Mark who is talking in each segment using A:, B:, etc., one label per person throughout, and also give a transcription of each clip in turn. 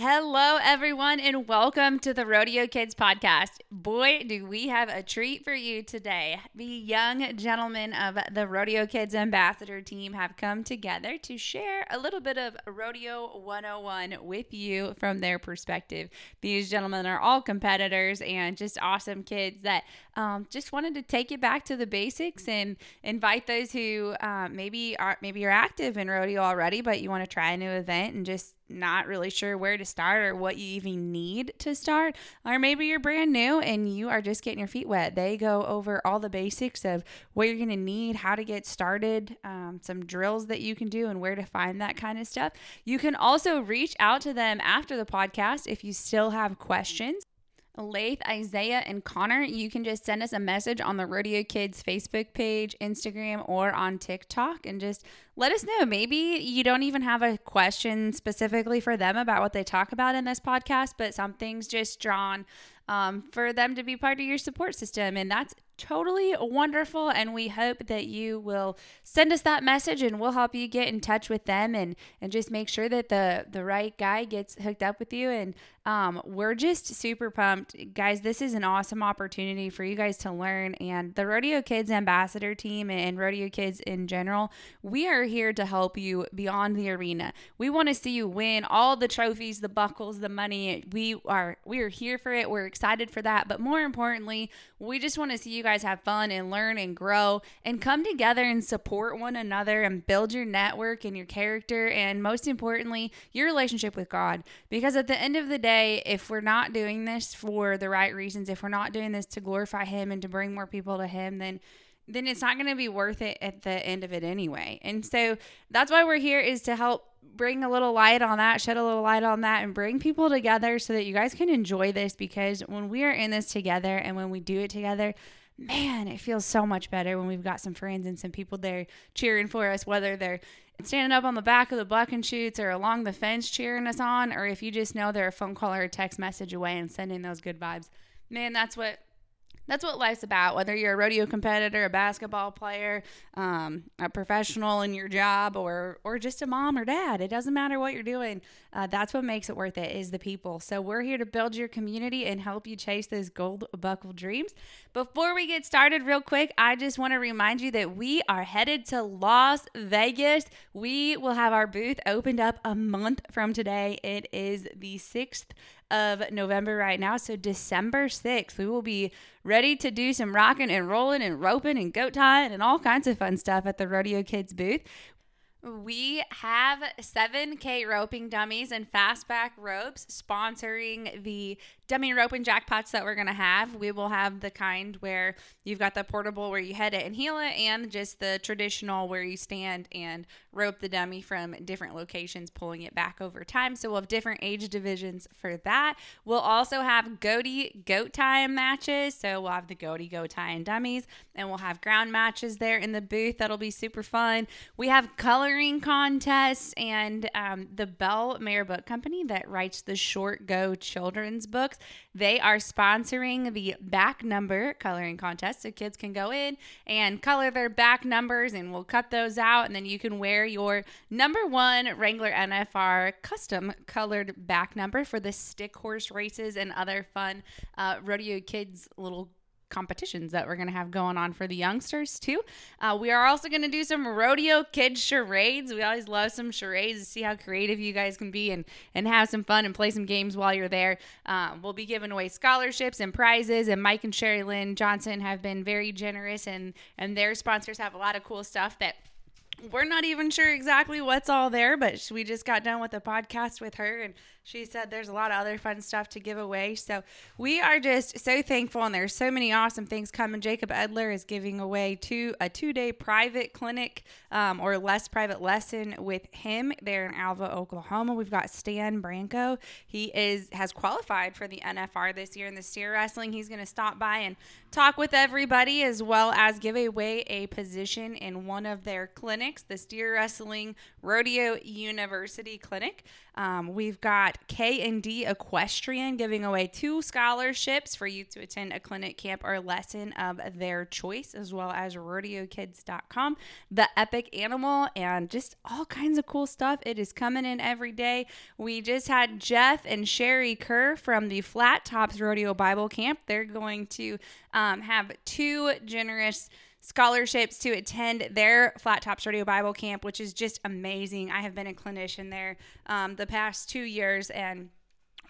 A: Hello, everyone, and welcome to the Rodeo Kids podcast. Boy, do we have a treat for you today. The young gentlemen of the Rodeo Kids ambassador team have come together to share a little bit of Rodeo 101 with you from their perspective. These gentlemen are all competitors and just awesome kids that um, just wanted to take it back to the basics and invite those who uh, maybe are maybe you're active in rodeo already, but you want to try a new event and just not really sure where to start or what you even need to start, or maybe you're brand new and you are just getting your feet wet. They go over all the basics of what you're going to need, how to get started, um, some drills that you can do, and where to find that kind of stuff. You can also reach out to them after the podcast if you still have questions. Lathe, Isaiah, and Conner, you can just send us a message on the Rodeo Kids Facebook page, Instagram, or on TikTok and just let us know. Maybe you don't even have a question specifically for them about what they talk about in this podcast, but something's just drawn um, for them to be part of your support system. And that's totally wonderful. And we hope that you will send us that message and we'll help you get in touch with them and, and just make sure that the, the right guy gets hooked up with you. And um, we're just super pumped. Guys, this is an awesome opportunity for you guys to learn. And the Rodeo Kids Ambassador team and Rodeo Kids in general, we are here to help you beyond the arena. We want to see you win all the trophies, the buckles, the money. We are we are here for it. We're excited for that. But more importantly, we just want to see you guys have fun and learn and grow and come together and support one another and build your network and your character and most importantly, your relationship with God. Because at the end of the day, if we're not doing this for the right reasons, if we're not doing this to glorify him and to bring more people to him, then then it's not going to be worth it at the end of it anyway. And so that's why we're here is to help bring a little light on that, shed a little light on that, and bring people together so that you guys can enjoy this. Because when we are in this together and when we do it together, man, it feels so much better when we've got some friends and some people there cheering for us, whether they're standing up on the back of the bucking chutes or along the fence cheering us on, or if you just know they're a phone call or a text message away and sending those good vibes. Man, that's what that's what life's about. Whether you're a rodeo competitor, a basketball player, um, a professional in your job, or or just a mom or dad, it doesn't matter what you're doing. Uh, that's what makes it worth it is the people. So we're here to build your community and help you chase those gold buckle dreams. Before we get started, real quick, I just want to remind you that we are headed to Las Vegas. We will have our booth opened up a month from today. It is the sixth of November right now. So December 6th, we will be ready to do some rocking and rolling and roping and goat tying and all kinds of fun stuff at the Rodeo Kids booth. We have 7K roping dummies and fastback ropes sponsoring the dummy rope and jackpots that we're going to have. We will have the kind where you've got the portable where you head it and heel it, and just the traditional where you stand and rope the dummy from different locations, pulling it back over time. So we'll have different age divisions for that. We'll also have goatee goat tie matches. So we'll have the goatee goat tie and dummies, and we'll have ground matches there in the booth. That'll be super fun. We have coloring contests and um, the Bell Mayer Book Company that writes the short go children's books they are sponsoring the back number coloring contest. So kids can go in and color their back numbers, and we'll cut those out. And then you can wear your number one Wrangler NFR custom colored back number for the stick horse races and other fun uh, rodeo kids little competitions that we're going to have going on for the youngsters too. Uh, we are also going to do some rodeo kids charades. We always love some charades to see how creative you guys can be and and have some fun and play some games while you're there. Um, we'll be giving away scholarships and prizes. And Mike and Sherry Lynn Johnson have been very generous and and their sponsors have a lot of cool stuff that we're not even sure exactly what's all there, but we just got done with a podcast with her and she said there's a lot of other fun stuff to give away. So we are just so thankful and there's so many awesome things coming. Jacob Edler is giving away two a two day private clinic um, or less private lesson with him there in Alva, Oklahoma. We've got Stan Branco. He is has qualified for the NFR this year in the steer wrestling. He's going to stop by and talk with everybody as well as give away a position in one of their clinics the Steer Wrestling Rodeo University Clinic. Um, we've got K and D Equestrian giving away two scholarships for you to attend a clinic, camp, or lesson of their choice, as well as RodeoKids.com, the Epic Animal, and just all kinds of cool stuff. It is coming in every day. We just had Jeff and Sherry Kerr from the Flat Tops Rodeo Bible Camp. They're going to um, have two generous scholarships to attend their Flat Tops Rodeo Bible Camp, which is just amazing. I have been a clinician there um, the past two years, and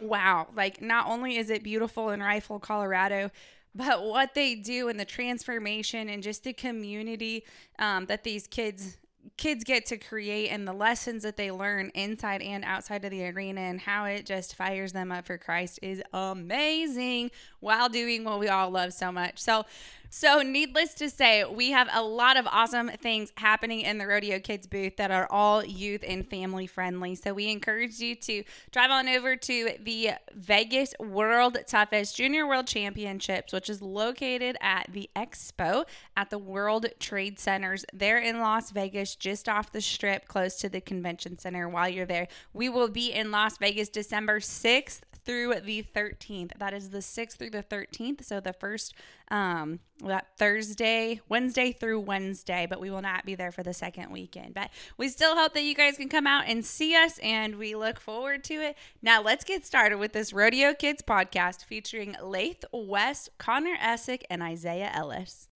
A: wow, like not only is it beautiful in Rifle, Colorado, but what they do and the transformation and just the community um, that these kids kids get to create and the lessons that they learn inside and outside of the arena and how it just fires them up for Christ is amazing while doing what we all love so much. So so, needless to say, we have a lot of awesome things happening in the Rodeo Kids booth that are all youth and family friendly. So, we encourage you to drive on over to the Vegas World Toughest Junior World Championships, which is located at the Expo at the World Trade Centers there in Las Vegas, just off the strip, close to the convention center. While you're there, we will be in Las Vegas December 6th through the 13th. That is the 6th through the 13th. So, the first um, that Thursday, Wednesday through Wednesday, but we will not be there for the second weekend. But we still hope that you guys can come out and see us, and we look forward to it. Now, let's get started with this Rodeo Kids podcast featuring Lathe West, Conner Essick, and Isaiah Ellis.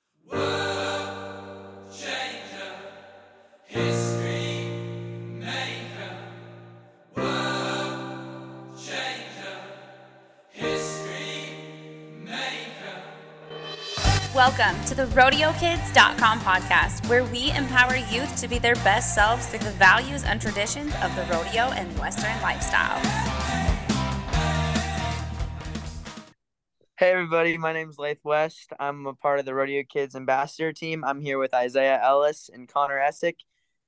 A: Welcome to the RodeoKids.com podcast, where we empower youth to be their best selves through the values and traditions of the rodeo and Western lifestyle.
B: Hey everybody, my name is Lathe West. I'm a part of the Rodeo Kids ambassador team. I'm here with Isaiah Ellis and Conner Essick.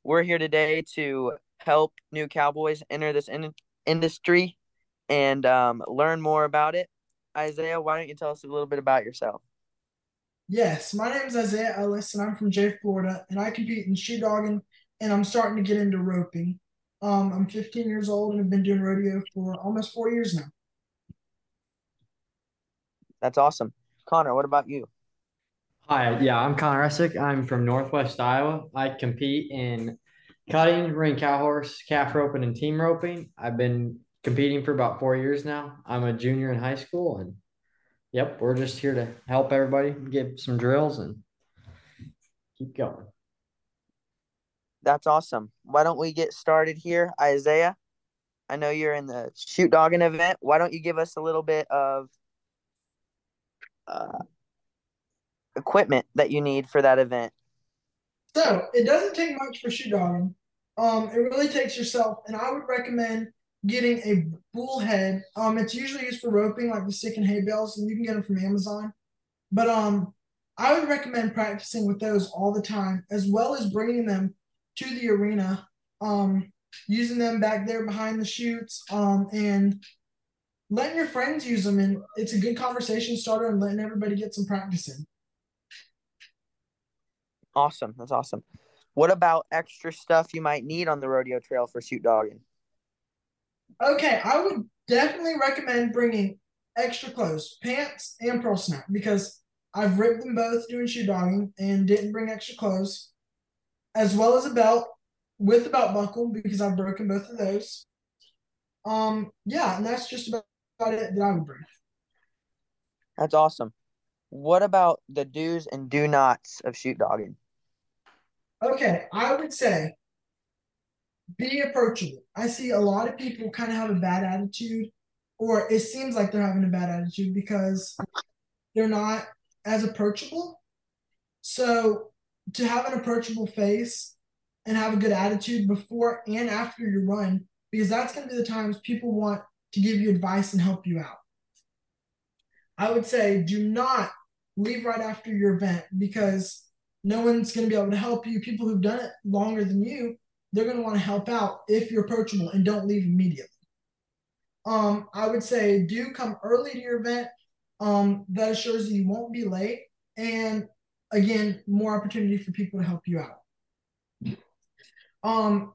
B: We're here today to help new cowboys enter this in- industry and um, learn more about it. Isaiah, why don't you tell us a little bit about yourself?
C: Yes, my name is Isaiah Ellis, and I'm from Jay, Florida, and I compete in chute dogging, and I'm starting to get into roping. Um, I'm 15 years old and have been doing rodeo for almost four years now.
B: That's awesome. Conner, what about you?
D: Hi, yeah, I'm Conner Essick. I'm from Northwest Iowa. I compete in cutting, reined cow horse, calf roping, and team roping. I've been competing for about four years now. I'm a junior in high school and Yep, we're just here to help everybody give some drills and keep going.
B: That's awesome. Why don't we get started here, Isaiah? I know you're in the chute dogging event. Why don't you give us a little bit of uh, equipment that you need for that event?
C: So it doesn't take much for chute dogging. Um, it really takes yourself, and I would recommend getting a bullhead. Um, it's usually used for roping, like the stick and hay bales, and you can get them from Amazon. But um, I would recommend practicing with those all the time, as well as bringing them to the arena. Um, using them back there behind the chutes. Um, and letting your friends use them, and it's a good conversation starter, and letting everybody get some practice in.
B: Awesome, that's awesome. What about extra stuff you might need on the rodeo trail for chute dogging?
C: Okay, I would definitely recommend bringing extra clothes, pants and pearl snap, because I've ripped them both doing chute dogging and didn't bring extra clothes, as well as a belt with a belt buckle because I've broken both of those. Um, yeah, and that's just about it that I would bring.
B: That's awesome. What about the do's and do nots of chute dogging?
C: Okay, I would say be approachable. I see a lot of people kind of have a bad attitude, or it seems like they're having a bad attitude because they're not as approachable. So, to have an approachable face and have a good attitude before and after your run, because that's going to be the times people want to give you advice and help you out. I would say do not leave right after your event because no one's going to be able to help you. People who've done it longer than you they're going to want to help out if you're approachable and don't leave immediately. Um, I would say do come early to your event. Um, that assures you won't be late, and again, more opportunity for people to help you out. Um,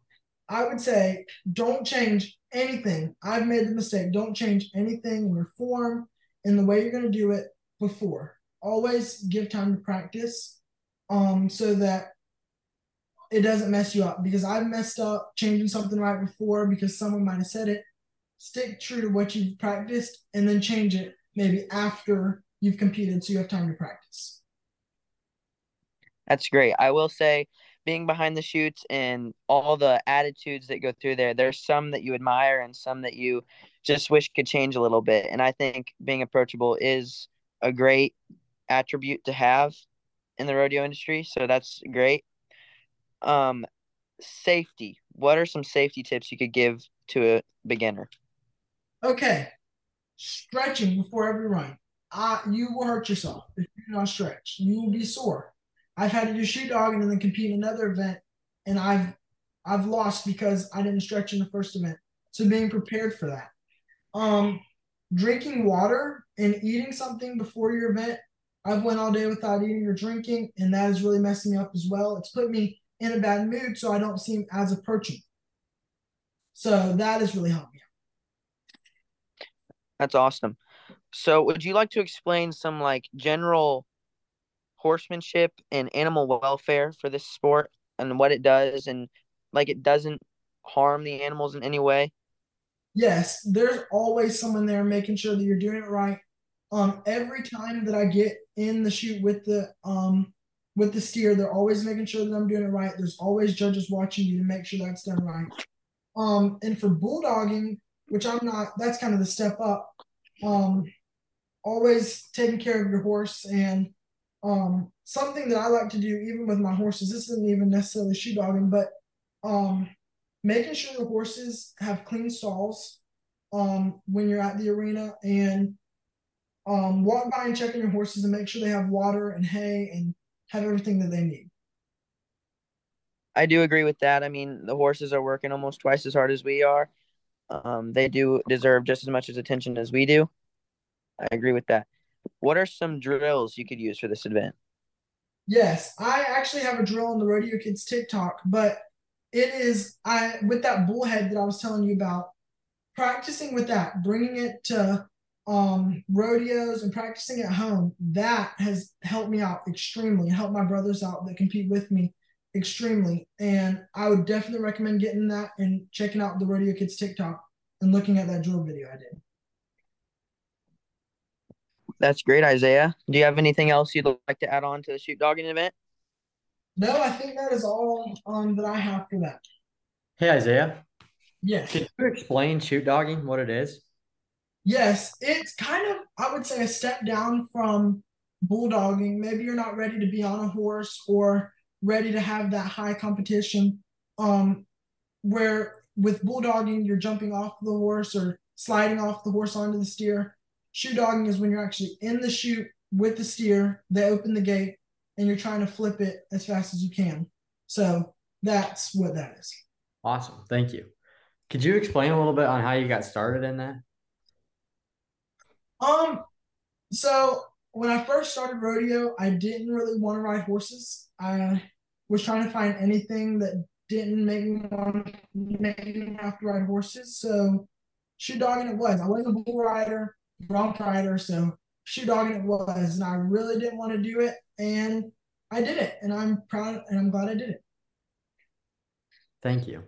C: I would say don't change anything. I've made the mistake. Don't change anything in your form in the way you're going to do it before. Always give time to practice um, so that it doesn't mess you up because I've messed up changing something right before because someone might have said it. Stick true to what you've practiced and then change it maybe after you've competed so you have time to practice.
B: That's great. I will say being behind the chutes and all the attitudes that go through there, there's some that you admire and some that you just wish could change a little bit. And I think being approachable is a great attribute to have in the rodeo industry. So that's great. Um, safety. What are some safety tips you could give to a beginner?
C: Okay, stretching before every run. Uh, you will hurt yourself if you do not stretch. You will be sore. I've had to do chute dogging and then compete in another event, and I've I've lost because I didn't stretch in the first event. So being prepared for that. Um, drinking water and eating something before your event. I've went all day without eating or drinking, and that is really messing me up as well. It's put me in a bad mood, so I don't seem as approachable. So that has really helped me.
B: That's awesome. So, would you like to explain some like general horsemanship and animal welfare for this sport and what it does and like it doesn't harm the animals in any way?
C: Yes, there's always someone there making sure that you're doing it right. Um, every time that I get in the chute with the um with the steer, they're always making sure that I'm doing it right. There's always judges watching you to make sure that's done right. Um, and for bulldogging, which I'm not, that's kind of the step up. Um, always taking care of your horse and um something that I like to do even with my horses. This isn't even necessarily chute dogging, but um making sure the horses have clean stalls um when you're at the arena and um walk by and check on your horses and make sure they have water and hay and have everything that they need.
B: I do agree with that. I mean, the horses are working almost twice as hard as we are. Um, they do deserve just as much as attention as we do. I agree with that. What are some drills you could use for this event?
C: Yes, I actually have a drill on the Rodeo Kids TikTok, but it is I with that bullhead that I was telling you about, practicing with that, bringing it to um, rodeos and practicing at home. That has helped me out extremely, helped my brothers out that compete with me extremely. And I would definitely recommend getting that and checking out the Rodeo Kids TikTok and looking at that drill video I did.
B: That's great, Isaiah. Do you have anything else you'd like to add on to the chute dogging event?
C: No, I think that is all um, that I have for that.
D: Hey, Isaiah.
C: Yes.
D: Could you explain chute dogging, what it is?
C: Yes, it's kind of, I would say, a step down from bulldogging. Maybe you're not ready to be on a horse or ready to have that high competition. Um, where with bulldogging, you're jumping off the horse or sliding off the horse onto the steer. Chute dogging is when you're actually in the chute with the steer. They open the gate and you're trying to flip it as fast as you can. So that's what that is.
D: Awesome. Thank you. Could you explain a little bit on how you got started in that?
C: Um, so when I first started rodeo, I didn't really want to ride horses. I was trying to find anything that didn't make me want to make me have to ride horses. So chute dogging it was. I wasn't a bull rider, bronc rider, so chute dogging it was, and I really didn't want to do it, and I did it, and I'm proud and I'm glad I did it.
D: Thank you.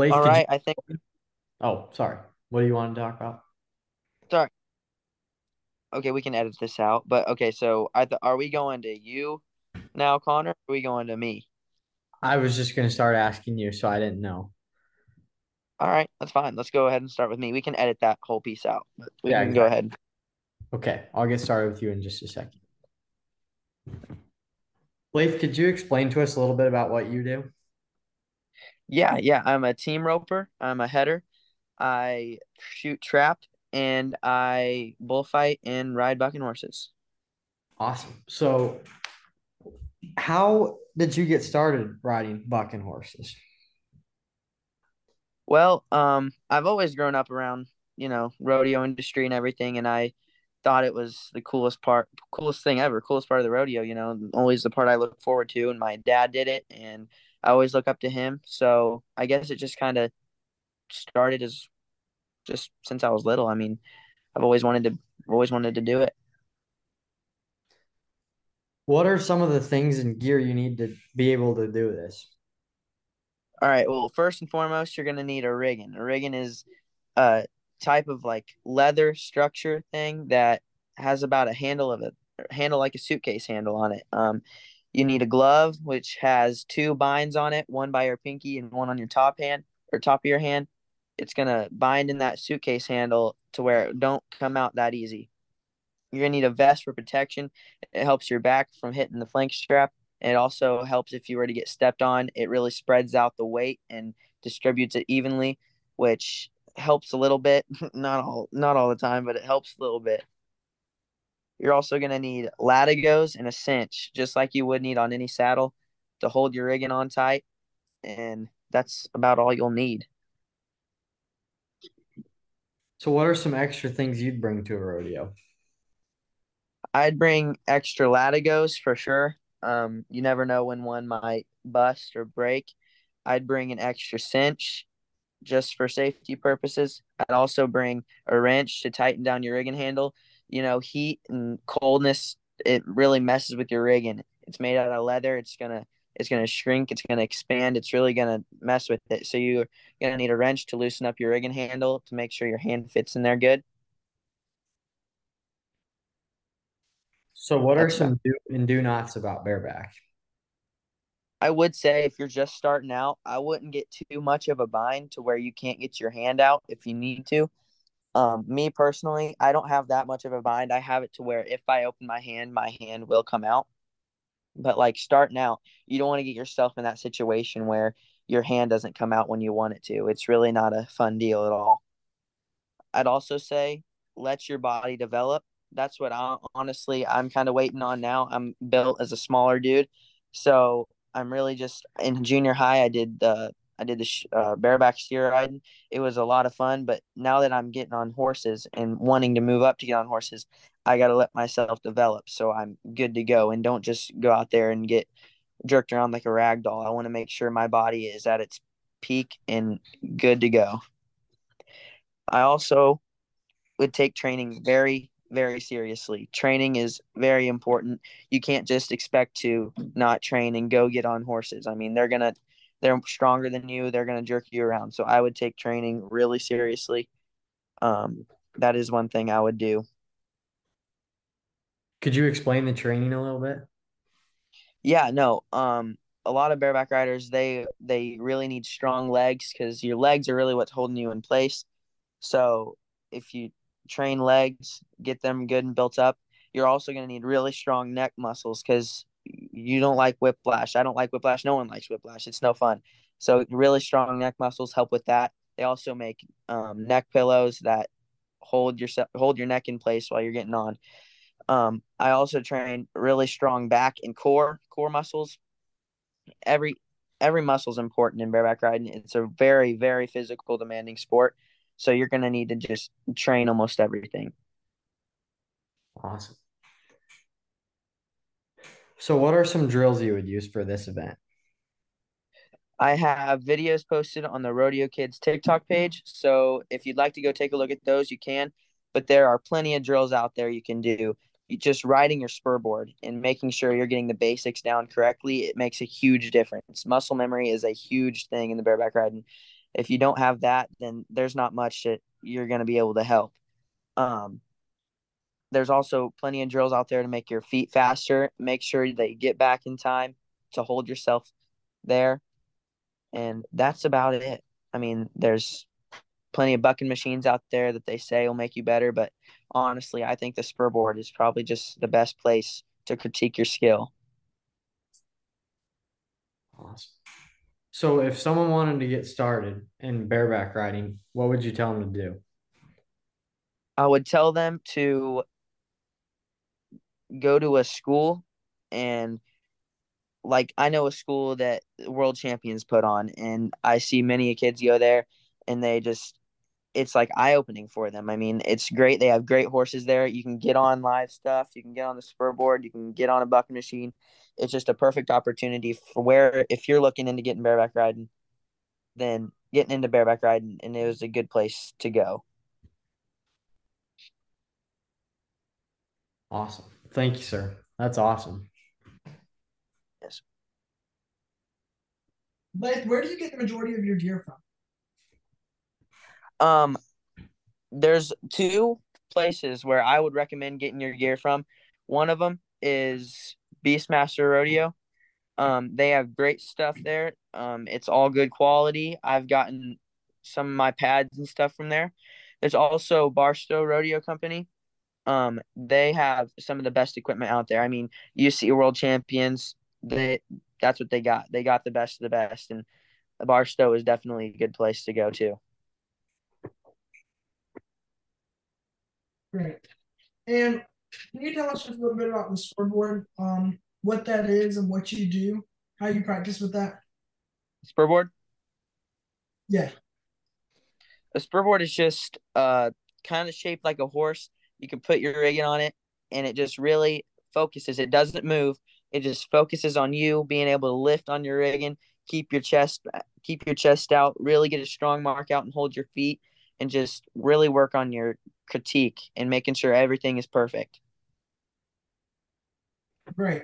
D: Blake,
B: All right,
D: you-
B: I think
D: oh, sorry. What do you want to talk about?
B: sorry. Okay, we can edit this out. But okay, so I th- are we going to you now, Conner? Or are we going to me?
D: I was just going to start asking you, so I didn't know.
B: All right, that's fine. Let's go ahead and start with me. We can edit that whole piece out. But we
D: Yeah,
B: can go ahead.
D: Okay, I'll get started with you in just a second. Blake, could you explain to us a little bit about what you do?
B: Yeah, yeah. I'm a team roper. I'm a header. I shoot trap and I bullfight and ride bucking horses.
D: Awesome. So, how did you get started riding bucking horses?
B: Well, um, I've always grown up around, you know, rodeo industry and everything, and I thought it was the coolest part, coolest thing ever, coolest part of the rodeo. You know, always the part I look forward to. And my dad did it, and I always look up to him. So I guess it just kind of started as just since I was little. I mean, I've always wanted to, always wanted to do it.
D: What are some of the things and gear you need to be able to do this?
B: All right. Well, first and foremost, you're gonna need a rigging. A rigging is a type of like leather structure thing that has about a handle of a handle like a suitcase handle on it. Um, you need a glove which has two binds on it, one by your pinky and one on your top hand or top of your hand. It's gonna bind in that suitcase handle to where it don't come out that easy. You're gonna need a vest for protection. It helps your back from hitting the flank strap. It also helps if you were to get stepped on. It really spreads out the weight and distributes it evenly, which helps a little bit. not all not all the time, but it helps a little bit. You're also gonna need latigos and a cinch, just like you would need on any saddle, to hold your rigging on tight. And that's about all you'll need.
D: So, what are some extra things you'd bring to a rodeo?
B: I'd bring extra latigos for sure. Um, you never know when one might bust or break. I'd bring an extra cinch just for safety purposes. I'd also bring a wrench to tighten down your rigging handle. You know, heat and coldness it really messes with your rigging. It's made out of leather. It's gonna it's gonna shrink. It's gonna expand. It's really gonna mess with it. So you're gonna need a wrench to loosen up your rigging handle to make sure your hand fits in there good.
D: So, what are some do and do nots about bareback?
B: I would say if you're just starting out, I wouldn't get too much of a bind to where you can't get your hand out if you need to. Um, me personally, I don't have that much of a bind. I have it to where if I open my hand, my hand will come out. But like starting out, you don't want to get yourself in that situation where your hand doesn't come out when you want it to. It's really not a fun deal at all. I'd also say let your body develop that's what I honestly I'm kind of waiting on now. I'm built as a smaller dude, so I'm really just in junior high. I did the I did the uh, bareback steer riding. It was a lot of fun, but now that I'm getting on horses and wanting to move up to get on horses, I got to let myself develop so I'm good to go and don't just go out there and get jerked around like a rag doll. I want to make sure my body is at its peak and good to go. I also would take training very very seriously. Training is very important. You can't just expect to not train and go get on horses. I mean, they're going to they're stronger than you. They're going to jerk you around. So I would take training really seriously. Um that is one thing I would do.
D: Could you explain the training a little bit?
B: Yeah, no. Um a lot of bareback riders they they really need strong legs cuz your legs are really what's holding you in place. So if you train legs, get them good and built up. You're also going to need really strong neck muscles because you don't like whiplash. I don't like whiplash. No one likes whiplash. It's no fun. So really strong neck muscles help with that. They also make um, neck pillows that hold your hold your neck in place while you're getting on. Um, I also train really strong back and core core muscles. Every every muscle is important in bareback riding. It's a very very physical demanding sport. So you're to need to just train almost everything.
D: Awesome. So, what are some drills you would use for this event?
B: I have videos posted on the Rodeo Kids TikTok page. So, if you'd like to go take a look at those, you can. But there are plenty of drills out there you can do. Just riding your spur board and making sure you're getting the basics down correctly, it makes a huge difference. Muscle memory is a huge thing in the bareback riding if you don't have that, then there's not much that you're going to be able to help. Um, there's also plenty of drills out there to make your feet faster. Make sure that you get back in time to hold yourself there. And that's about it. I mean, there's plenty of bucking machines out there that they say will make you better, but honestly, I think the spur board is probably just the best place to critique your skill.
D: Awesome. So if someone wanted to get started in bareback riding, what would you tell them to do?
B: I would tell them to go to a school and like I know a school that world champions put on and I see many kids go there and they just it's like eye opening for them. I mean, it's great. They have great horses there. You can get on live stuff. You can get on the spur board. You can get on a bucking machine. It's just a perfect opportunity for where if you're looking into getting bareback riding, then getting into bareback riding, and it was a good place to go.
D: Awesome. Thank you, sir. That's awesome.
B: Yes.
C: Blythe, where do you get the majority of your gear from?
B: Um, there's two places where I would recommend getting your gear from. One of them is Beastmaster Rodeo. Um, they have great stuff there. Um, it's all good quality. I've gotten some of my pads and stuff from there. There's also Barstow Rodeo Company. Um, they have some of the best equipment out there. I mean, UC World Champions. They that's what they got. They got the best of the best, and Barstow is definitely a good place to go to.
C: Great. And can you tell us just a little bit about the spurboard, um, what that is and what you do, how you practice with that?
B: Spurboard.
C: Yeah.
B: A spurboard is just uh kind of shaped like a horse. You can put your rigging on it, and it just really focuses. It doesn't move. It just focuses on you being able to lift on your rigging, keep your chest keep your chest out, really get a strong mark out, and hold your feet, and just really work on your critique and making sure everything is perfect.
C: Great.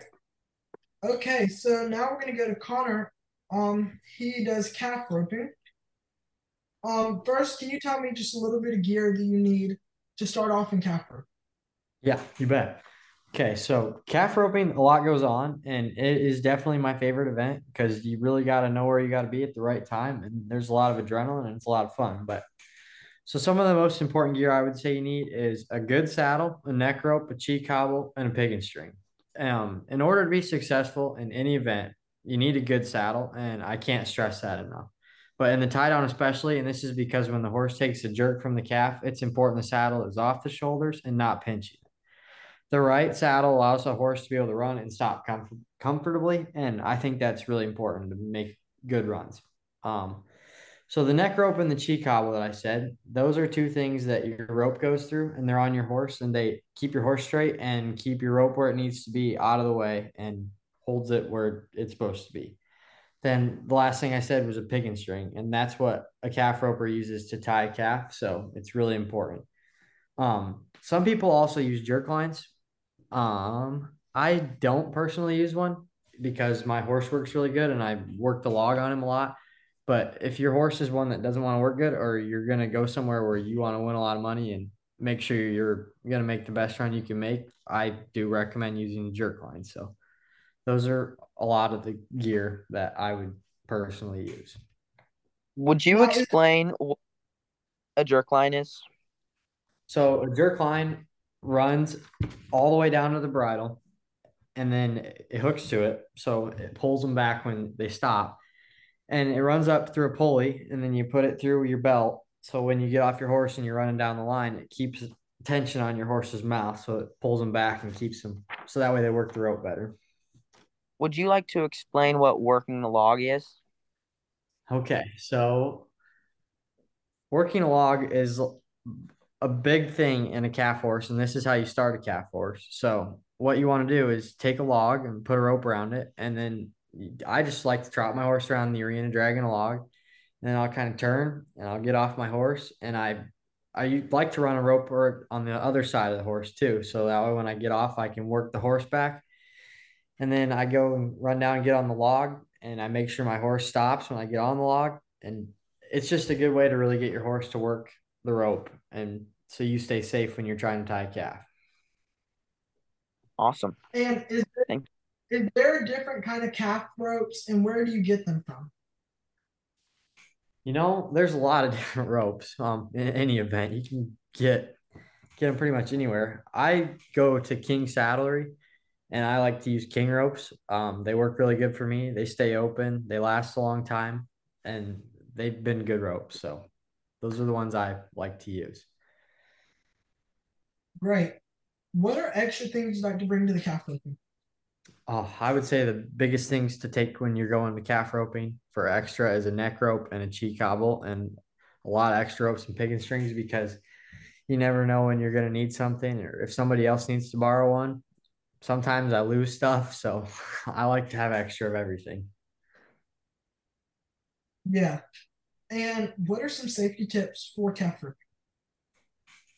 C: Okay, so now we're gonna go to Conner. Um, he does calf roping. Um, first, can you tell me just a little bit of gear that you need to start off in calf?
D: Yeah, you bet. Okay, so calf roping, a lot goes on, and it is definitely my favorite event because you really got to know where you got to be at the right time, and there's a lot of adrenaline and it's a lot of fun. But so some of the most important gear I would say you need is a good saddle, a neck rope, a cheek cobble, and a pigging string. Um, in order to be successful in any event, you need a good saddle, and I can't stress that enough. But in the tie down, especially, and this is because when the horse takes a jerk from the calf, it's important the saddle is off the shoulders and not pinching. The right saddle allows a horse to be able to run and stop comfort- comfortably, and I think that's really important to make good runs. Um, so the neck rope and the cheek cobble that I said, those are two things that your rope goes through, and they're on your horse, and they keep your horse straight and keep your rope where it needs to be, out of the way, and holds it where it's supposed to be. Then the last thing I said was a piggin string, and that's what a calf roper uses to tie a calf. So it's really important. Um, some people also use jerk lines. Um, I don't personally use one because my horse works really good and I work the log on him a lot. But if your horse is one that doesn't want to work good, or you're gonna go somewhere where you want to win a lot of money and make sure you're gonna make the best run you can make, I do recommend using jerk line. So those are a lot of the gear that I would personally use.
B: Would you explain what a jerk line is?
D: So a jerk line runs all the way down to the bridle and then it hooks to it. So it pulls them back when they stop. And it runs up through a pulley and then you put it through your belt. So when you get off your horse and you're running down the line, it keeps tension on your horse's mouth. So it pulls them back and keeps them so that way they work the rope better.
B: Would you like to explain what working the log is?
D: Okay, so working a log is a big thing in a calf horse, and this is how you start a calf horse. So what you want to do is take a log and put a rope around it, and then I just like to trot my horse around the arena dragging a log, and then I'll kind of turn and I'll get off my horse, and I I like to run a rope on the other side of the horse too, so that way when I get off, I can work the horse back, and then I go and run down and get on the log, and I make sure my horse stops when I get on the log, and it's just a good way to really get your horse to work the rope, and so you stay safe when you're trying to tie a calf.
B: Awesome.
C: And is there,
B: Thank-
C: is there a different kind of calf ropes and where do you get them from?
D: You know, there's a lot of different ropes. Um, in any event, you can get get them pretty much anywhere. I go to King Saddlery, and I like to use King ropes. Um, they work really good for me. They stay open. They last a long time, and they've been good ropes. So, those are the ones I like to use.
C: Great. What are extra things you'd like to bring to the calf roping?
D: Oh, I would say the biggest things to take when you're going to calf roping for extra is a neck rope and a cheek cobble. And a lot of extra ropes and piggin strings because you never know when you're going to need something or if somebody else needs to borrow one. Sometimes I lose stuff, so I like to have extra of everything.
C: Yeah. And what are some safety tips for calf roping?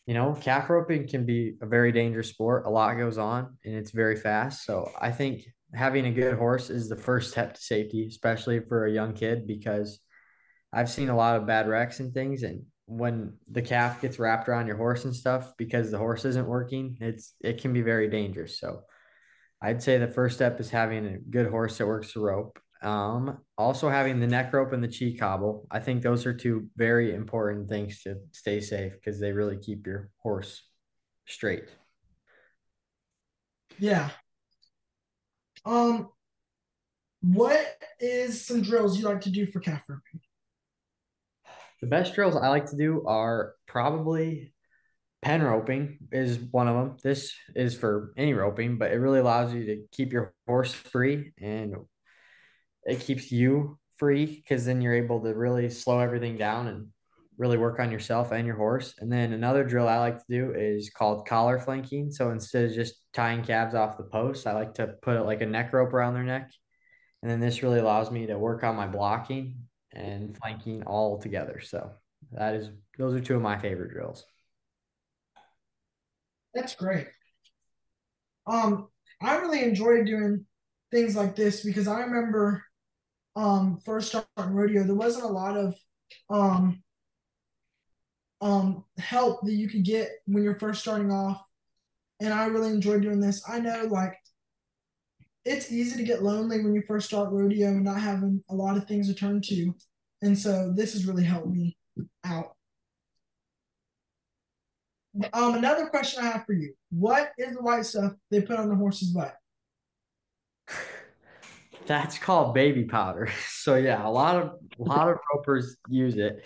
D: You know, calf roping can be a very dangerous sport. A lot goes on and it's very fast. So I think having a good horse is the first step to safety, especially for a young kid, because I've seen a lot of bad wrecks and things. And when the calf gets wrapped around your horse and stuff because the horse isn't working, it's it can be very dangerous. So I'd say the first step is having a good horse that works the rope. Um, also having the neck rope and the cheek cobble. I think those are two very important things to stay safe because they really keep your horse straight.
C: Yeah. Um, what is some drills you like to do for calf roping?
D: The best drills I like to do are probably pen roping is one of them. This is for any roping, but it really allows you to keep your horse free and it keeps you free because then you're able to really slow everything down and really work on yourself and your horse. And then another drill I like to do is called collar flanking. So instead of just tying calves off the post, I like to put like a neck rope around their neck. And then this really allows me to work on my blocking and flanking all together. So that is those are two of my favorite drills.
C: That's great. Um, I really enjoyed doing things like this because I remember um first starting rodeo, there wasn't a lot of um um help that you could get when you're first starting off. And I really enjoyed doing this. I know like it's easy to get lonely when you first start rodeo and not having a lot of things to turn to. And so this has really helped me out. Um, another question I have for you: What is the white stuff they put on the horse's butt?
D: That's called baby powder. So yeah, a lot of a lot of ropers use it.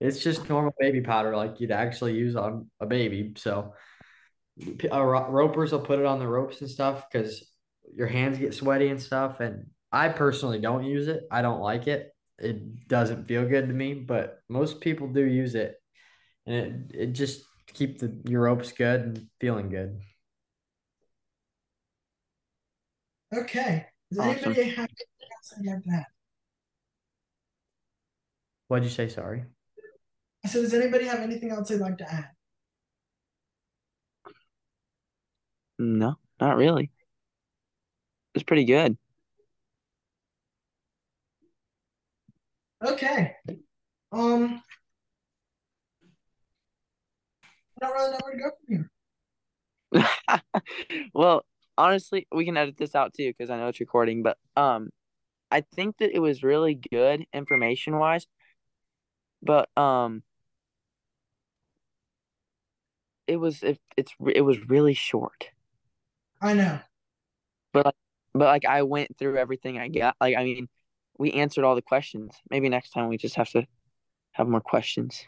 D: It's just normal baby powder, like you'd actually use on a baby. So uh, ropers will put it on the ropes and stuff because your hands get sweaty and stuff. And I personally don't use it. I don't like it. It doesn't feel good to me, but most people do use it, and it it just keep the your ropes good and feeling good.
C: Okay. Does awesome. anybody have anything else like that?
D: What'd you say? Sorry.
C: I said, does anybody have anything else they'd like to add?
B: No, not really. It's pretty good.
C: Okay. Um, I don't really know where to go
B: from here. well, honestly, we can edit this out too because I know it's recording. But um, I think that it was really good information wise. But um, it was it, it's it was really short.
C: I know.
B: But like, but like I went through everything I got. Like I mean, we answered all the questions. Maybe next time we just have to have more questions.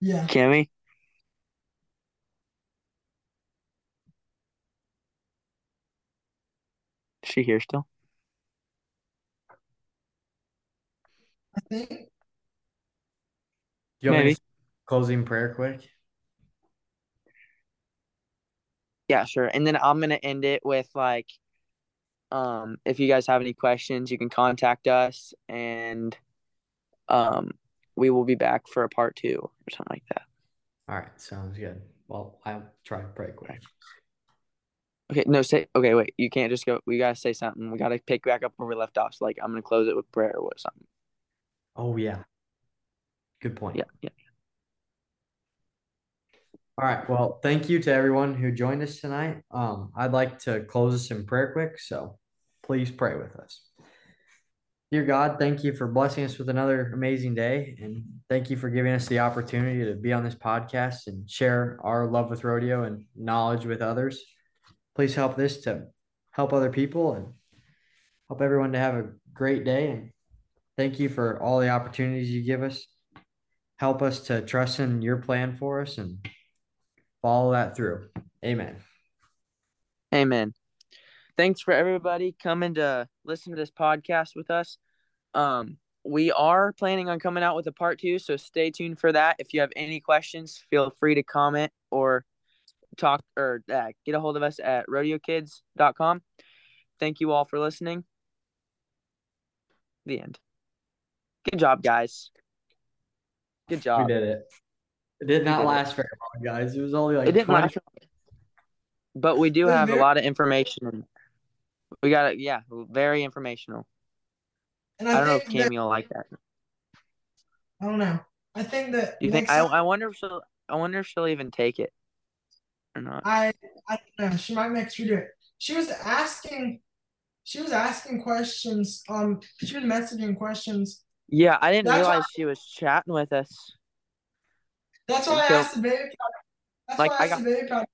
C: Yeah.
B: Can we? Is she here still?
C: I think.
D: You want Maybe. closing prayer quick?
B: Yeah, sure. And then I'm gonna end it with like, um, if you guys have any questions, you can contact us, and um, we will be back for a part two or something like that.
D: All right, sounds good. Well, I'll try to pray quick.
B: Okay, no, say okay. Wait, you can't just go. We gotta say something. We gotta pick back up where we left off. So, like, I'm gonna close it with prayer or something.
D: Oh yeah, good point.
B: Yeah, yeah.
D: All right. Well, thank you to everyone who joined us tonight. Um, I'd like to close this in prayer quick. So, please pray with us. Dear God, thank you for blessing us with another amazing day. And thank you for giving us the opportunity to be on this podcast and share our love with rodeo and knowledge with others. Please help this to help other people and help everyone to have a great day. And thank you for all the opportunities you give us. Help us to trust in your plan for us and follow that through. Amen.
B: Amen thanks for everybody coming to listen to this podcast with us. Um, we are planning on coming out with a part two, so stay tuned for that. If you have any questions, feel free to comment or talk or uh, get a hold of us at rodeokids.com. Thank you all for listening. The end. Good job, guys. Good job.
D: We did it. It did not
B: did it.
D: last very long, guys. It was only like
B: It didn't
D: 20
B: last, but we do
C: It was
B: have a lot of information. We got it. Yeah, very informational.
C: And
B: I
C: I,
B: don't know if
C: think that,
B: will like that.
C: I don't know. I think that
B: Do you think?
C: next
B: I I wonder if she'll. I wonder if she'll even take it or not.
C: I I don't know. She might make us redo it. She was asking she was asking questions. Um she was messaging questions.
B: Yeah, I didn't
C: That's why-
B: realize she was chatting with us.
C: That's why I asked the baby powder. That's
B: Like,
C: why I
B: I
C: asked the baby powder.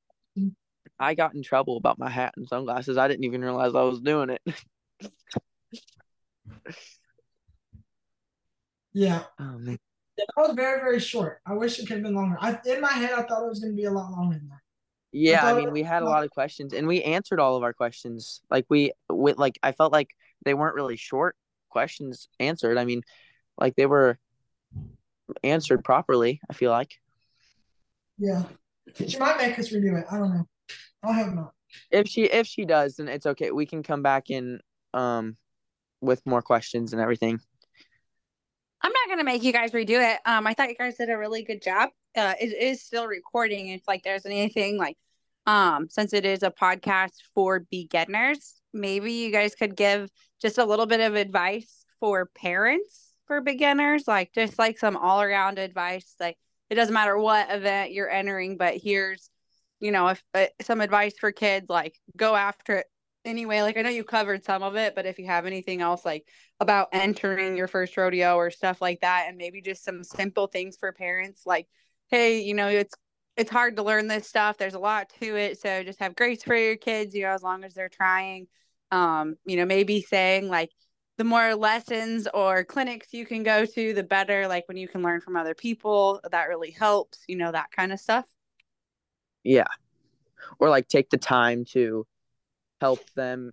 B: I got in trouble about my hat and sunglasses. I didn't even realize I was doing it.
C: Yeah.
B: Oh man.
C: That was very, very short. I wish it could have been longer. I in my head I thought it was gonna be a lot longer than that.
B: Yeah, I mean, we had a lot of questions and we answered all of our questions. Like we with like I felt like they weren't really short questions answered. I mean, like they were answered properly, I feel like.
C: Yeah. She might make us redo it. I don't know. I hope not.
B: If she if she does, then it's okay. We can come back in um with more questions and everything.
A: I'm not gonna make you guys redo it. Um, I thought you guys did a really good job. Uh, it is still recording. If like there's anything like, um, since it is a podcast for beginners, maybe you guys could give just a little bit of advice for parents for beginners, like just like some all around advice. Like it doesn't matter what event you're entering, but here's, you know, if uh, some advice for kids, like go after it anyway. Like I know you covered some of it, but if you have anything else, like about entering your first rodeo or stuff like that and maybe just some simple things for parents like hey you know it's it's hard to learn this stuff. There's a lot to it. So just have grace for your kids you know as long as they're trying. Um you know maybe saying like the more lessons or clinics you can go to the better like when you can learn from other people that really helps you know that kind of stuff
B: Yeah. Or like take the time to help them.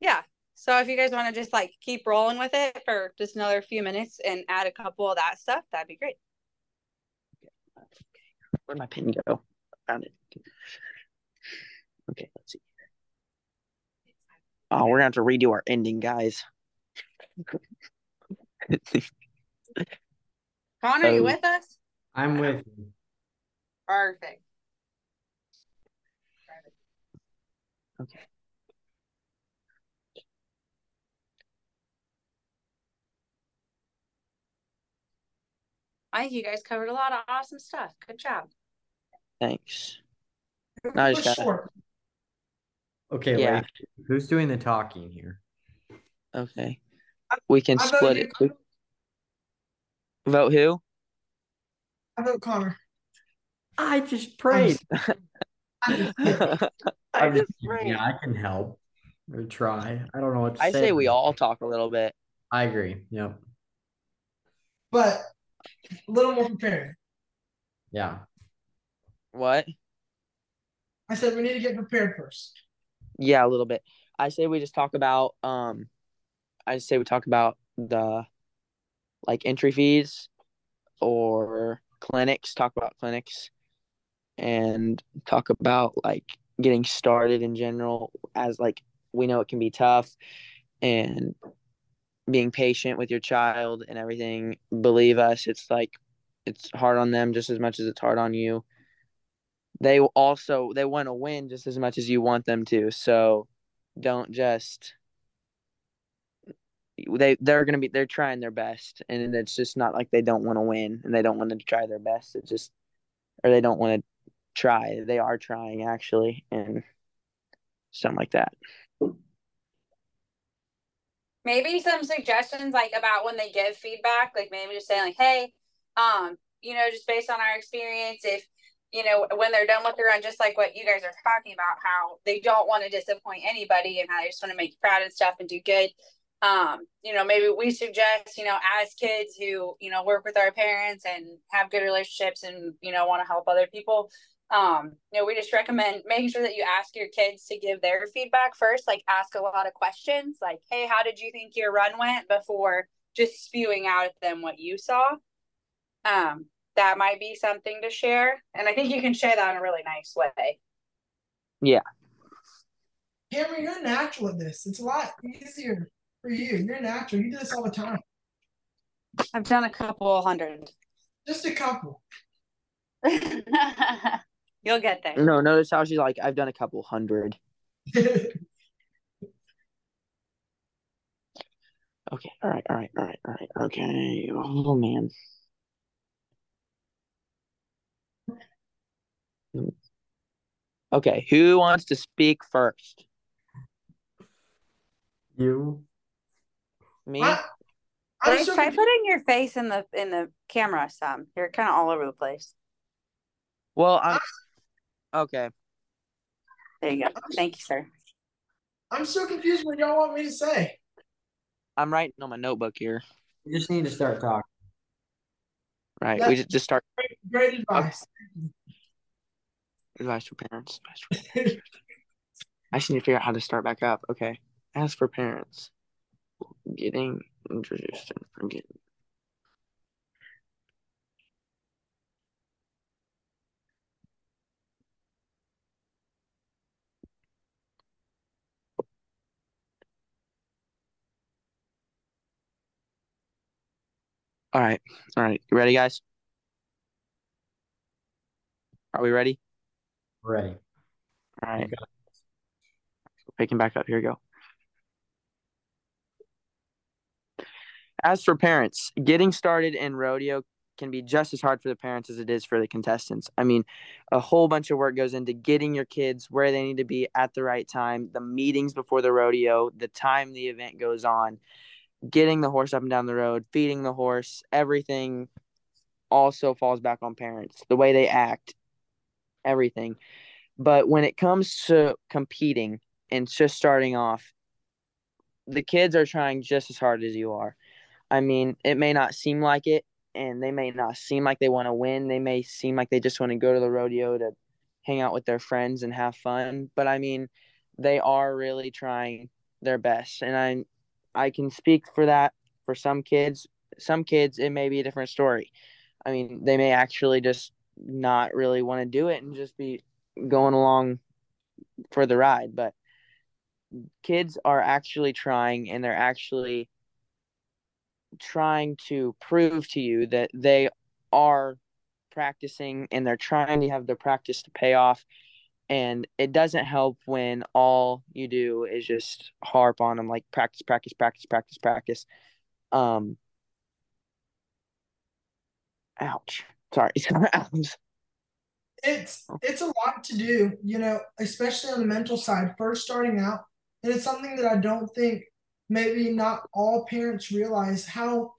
A: Yeah. So if you guys want to just like keep rolling with it for just another few minutes and add a couple of that stuff, that'd be great.
B: Where'd my pin go? Found it. Okay, let's see. Oh, we're gonna have to redo our ending, guys.
A: Conner, you
B: Oh.
A: with us?
D: I'm with you.
A: Perfect.
B: Okay.
A: I think you guys covered a lot of awesome stuff. Good job.
B: Thanks.
C: It
B: I just gotta-
C: short.
D: Okay,
B: Yeah.
D: Lathe, who's doing the talking here?
B: Okay. We can
C: I
B: split it. We- Vote who?
C: I vote Conner.
D: I just prayed.
C: I-
B: I
D: I'm
B: just
D: kidding.
B: prayed.
D: Yeah, I can help or try. I don't know what to
B: I say we all talk a little bit.
D: I agree. Yep.
C: but a little more prepared.
D: Yeah.
B: What?
C: I said we need to get prepared first.
B: Yeah, a little bit. I say we just talk about um I say we talk about the like entry fees or clinics, talk about clinics and talk about like getting started in general as like we know it can be tough and being patient with your child and everything. Believe us, it's like it's hard on them just as much as it's hard on you. They also they want to win just as much as you want them to. So don't just they they're gonna be they're trying their best and it's just not like they don't want to win and they don't want to try their best. It's just or they don't want to try. They are trying actually and something like that.
A: Maybe some suggestions like about when they give feedback, like maybe just saying like, hey, um, you know, just based on our experience, if you know, when they're done with the run, just like what you guys are talking about, how they don't want to disappoint anybody and how they just want to make you proud and stuff and do good. Um, you know, maybe we suggest, you know, as kids who, you know, work with our parents and have good relationships and, you know, want to help other people,
E: Um, you know, we just recommend making sure that you ask your kids to give their feedback first, like ask a lot of questions, like, hey, how did you think your run went before just spewing out at them what you saw. Um, that might be something to share. And I think you can share that in a really nice way.
B: Yeah.
C: Cameron, you're natural at this. It's a lot easier for you. You're natural. You do this all the time.
E: I've done a couple hundred.
C: Just a couple.
E: You'll get there.
B: No, notice how she's like, I've done a couple hundred. Okay. All right. All right. All right. All right. Okay. Oh man. Okay. Who wants to speak first?
D: You.
B: Me.
C: I, I'm
E: Try
C: so
E: try putting your face in the in the camera some. You're kind of all over the place.
B: Well, I'm. Okay.
E: There you go. Thank you, sir.
C: I'm so confused what y'all want me to say.
B: I'm writing on my notebook here.
D: You just need to start talking.
B: Right.
C: Yeah.
B: We just just start
C: Great, great advice.
B: Advice for parents. Advice for parents. I just need to figure out how to start back up. Okay. As for parents, getting introduced and forgetting. All right. All right. You ready, guys? Are we ready?
D: Ready.
B: All right. Picking back up. Here we go. As for parents, getting started in rodeo can be just as hard for the parents as it is for the contestants. I mean, a whole bunch of work goes into getting your kids where they need to be at the right time, the meetings before the rodeo, the time the event goes on, getting the horse up and down the road, feeding the horse, everything also falls back on parents. The way they act, everything. But when it comes to competing and just starting off, the kids are trying just as hard as you are. I mean, it may not seem like it, and they may not seem like they want to win. They may seem like they just want to go to the rodeo to hang out with their friends and have fun. But I mean, they are really trying their best, and I, I can speak for that for some kids. Some kids, it may be a different story. I mean, they may actually just not really want to do it and just be going along for the ride. But kids are actually trying, and they're actually trying to prove to you that they are practicing and they're trying to have their practice to pay off. And it doesn't help when all you do is just harp on them like practice practice practice practice practice. Um ouch sorry
C: it's it's a lot to do, you know, especially on the mental side, first starting out. And it's something that I don't think maybe not all parents realize how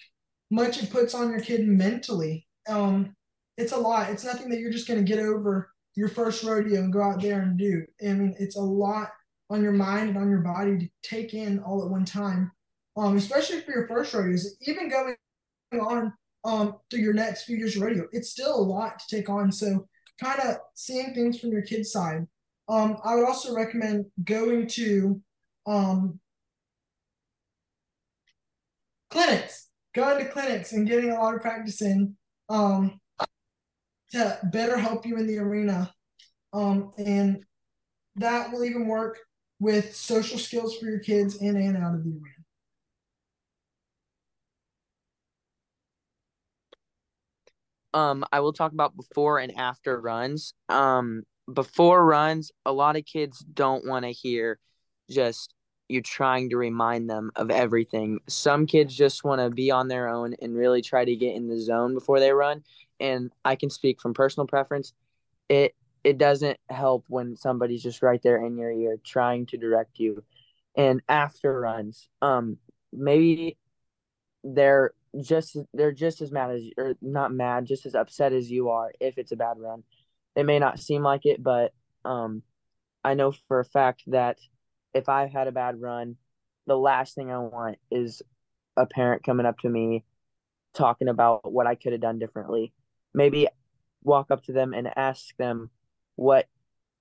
C: much it puts on your kid mentally. Um, it's a lot. It's nothing that you're just gonna get over your first rodeo and go out there and do. I mean, it's a lot on your mind and on your body to take in all at one time. Um, especially for your first rodeos, even going on um through your next few years of rodeo, it's still a lot to take on. So kind of seeing things from your kid's side. Um, I would also recommend going to um, clinics, going to clinics and getting a lot of practice in um, to better help you in the arena. Um, and that will even work with social skills for your kids in and out of the arena.
B: Um i will talk about before and after runs. Um before runs a lot of kids don't want to hear just you trying to remind them of everything. Some kids just want to be on their own and really try to get in the zone before they run and i can speak from personal preference. It it doesn't help when somebody's just right there in your ear trying to direct you. And after runs um maybe they're just they're just as mad as or not mad, just as upset as you are if it's a bad run. It may not seem like it, but um I know for a fact that if I've had a bad run, the last thing I want is a parent coming up to me talking about what I could have done differently. Maybe walk up to them and ask them what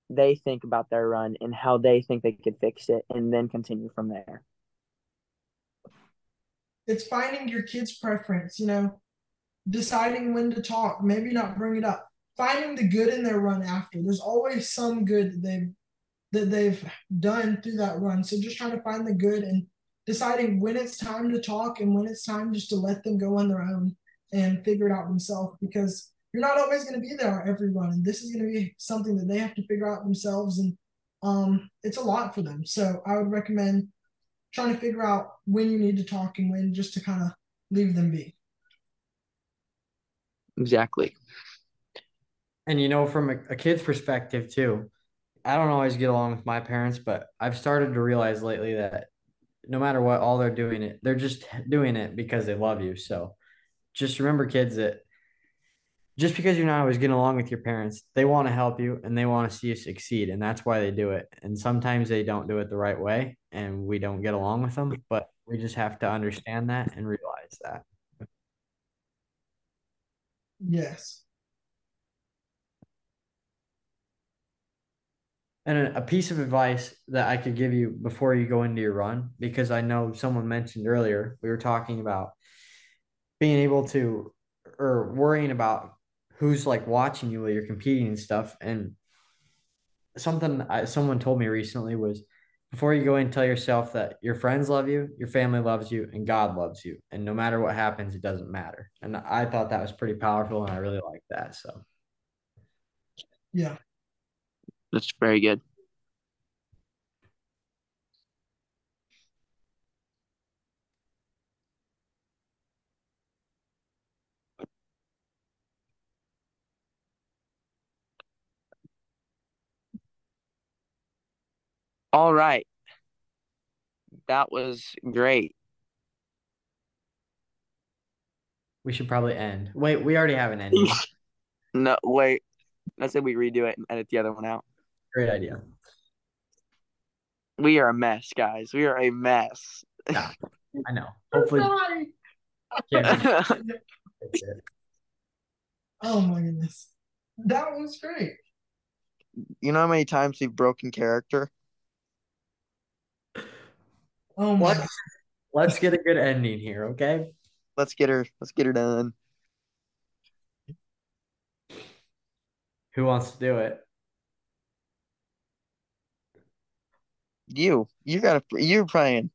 B: they think about their run and how they think they could fix it and then continue from there.
C: It's finding your kid's preference, you know, deciding when to talk, maybe not bring it up. Finding the good in their run after. There's always some good that they've that they've done through that run. So just trying to find the good and deciding when it's time to talk and when it's time just to let them go on their own and figure it out themselves because you're not always going to be there every run and this is going to be something that they have to figure out themselves and um, it's a lot for them so i would recommend trying to figure out when you need to talk and when just to kind of leave them be.
B: Exactly.
D: And you know from a, a kid's perspective too i don't always get along with my parents but i've started to realize lately that no matter what all they're doing it they're just doing it because they love you. So just remember kids that just because you're not always getting along with your parents, they want to help you and they want to see you succeed. And that's why they do it. And sometimes they don't do it the right way and we don't get along with them, but we just have to understand that and realize that.
C: Yes.
D: And a piece of advice that I could give you before you go into your run, because I know someone mentioned earlier, we were talking about being able to or worrying about who's like watching you while you're competing and stuff. And something I, someone told me recently was before you go in, tell yourself that your friends love you, your family loves you, and God loves you. And no matter what happens, it doesn't matter. And I thought that was pretty powerful, and I really like that. So,
C: yeah,
B: that's very good. All right. That was great.
D: We should probably end. Wait, we already have an ending.
B: no, wait. Let's say we redo it and edit the other one out.
D: Great idea.
B: We are a mess, guys. We are a mess.
D: Yeah, I know. Hopefully. Yeah.
C: oh my goodness. That was great.
B: You know how many times we've broken character?
C: Oh my.
D: Let's, let's get a good ending here, okay?
B: Let's get her. Let's get her done.
D: Who wants to do it?
B: You. You gotta. You're praying.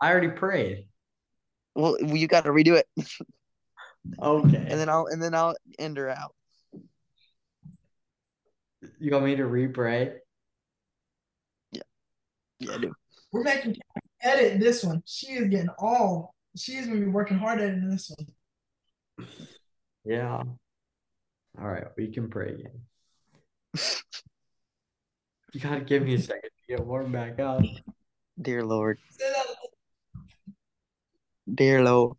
D: I already prayed.
B: Well, you got to redo it.
D: okay.
B: And then I'll and then I'll end her out.
D: You want me to re-pray?
B: Yeah. Yeah, I do.
C: We're making edit this one. She is getting all. She's gonna be working hard at this one.
D: Yeah. All right, we can pray again. you gotta give me a second to get warmed back up.
B: Dear Lord. Dear Lord.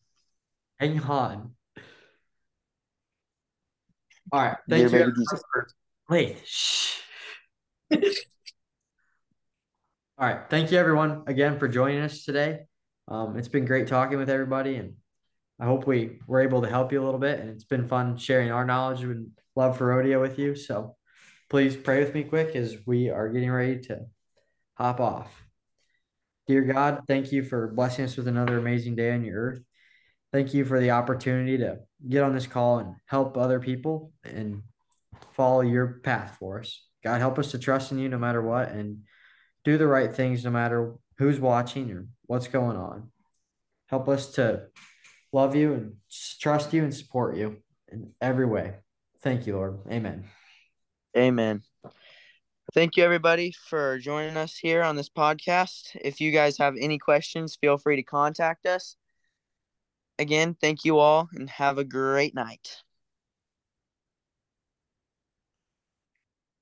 D: Hang on. All right. Thank
B: Dear
D: you. Wait. Shh. All right. Thank you, everyone, again for joining us today. Um, it's been great talking with everybody, and I hope we were able to help you a little bit. And it's been fun sharing our knowledge and love for rodeo with you. So please pray with me quick as we are getting ready to hop off. Dear God, thank you for blessing us with another amazing day on your earth. Thank you for the opportunity to get on this call and help other people and follow your path for us. God, help us to trust in you no matter what and do the right things no matter who's watching or what's going on. Help us to love you and trust you and support you in every way. Thank you, Lord. Amen.
B: Amen. Thank you, everybody, for joining us here on this podcast. If you guys have any questions, feel free to contact us. Again, thank you all and have a great night.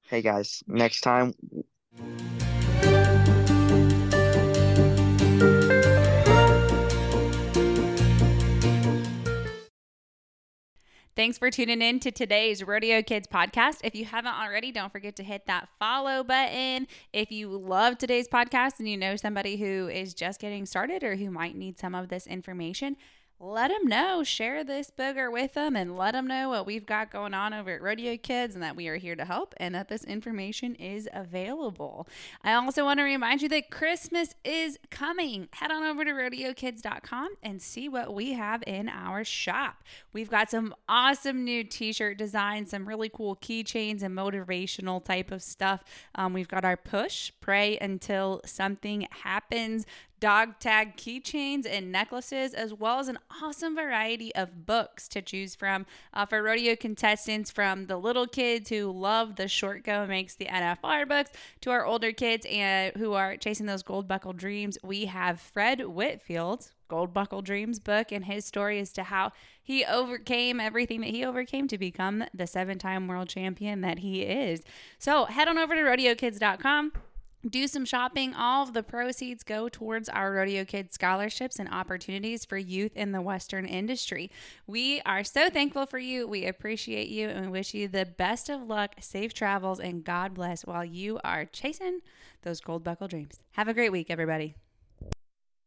B: Hey, guys, next time.
A: Thanks for tuning in to today's Rodeo Kids podcast. If you haven't already, don't forget to hit that follow button. If you love today's podcast and you know somebody who is just getting started or who might need some of this information, let them know. Share this booger with them and let them know what we've got going on over at Rodeo Kids and that we are here to help and that this information is available. I also want to remind you that Christmas is coming. Head on over to rodeokids.com and see what we have in our shop. We've got some awesome new t shirt designs, some really cool keychains and motivational type of stuff. Um, we've got our push, pray until something happens dog tag keychains and necklaces, as well as an awesome variety of books to choose from uh, for rodeo contestants from the little kids who love the short go makes the NFR books to our older kids and who are chasing those gold buckle dreams. We have Fred Whitfield's Gold Buckle Dreams book and his story as to how he overcame everything that he overcame to become the seven time world champion that he is. So head on over to rodeokids.com do some shopping. All of the proceeds go towards our Rodeo Kids scholarships and opportunities for youth in the Western industry. We are so thankful for you. We appreciate you and we wish you the best of luck, safe travels, and God bless while you are chasing those gold buckle dreams. Have a great week, everybody.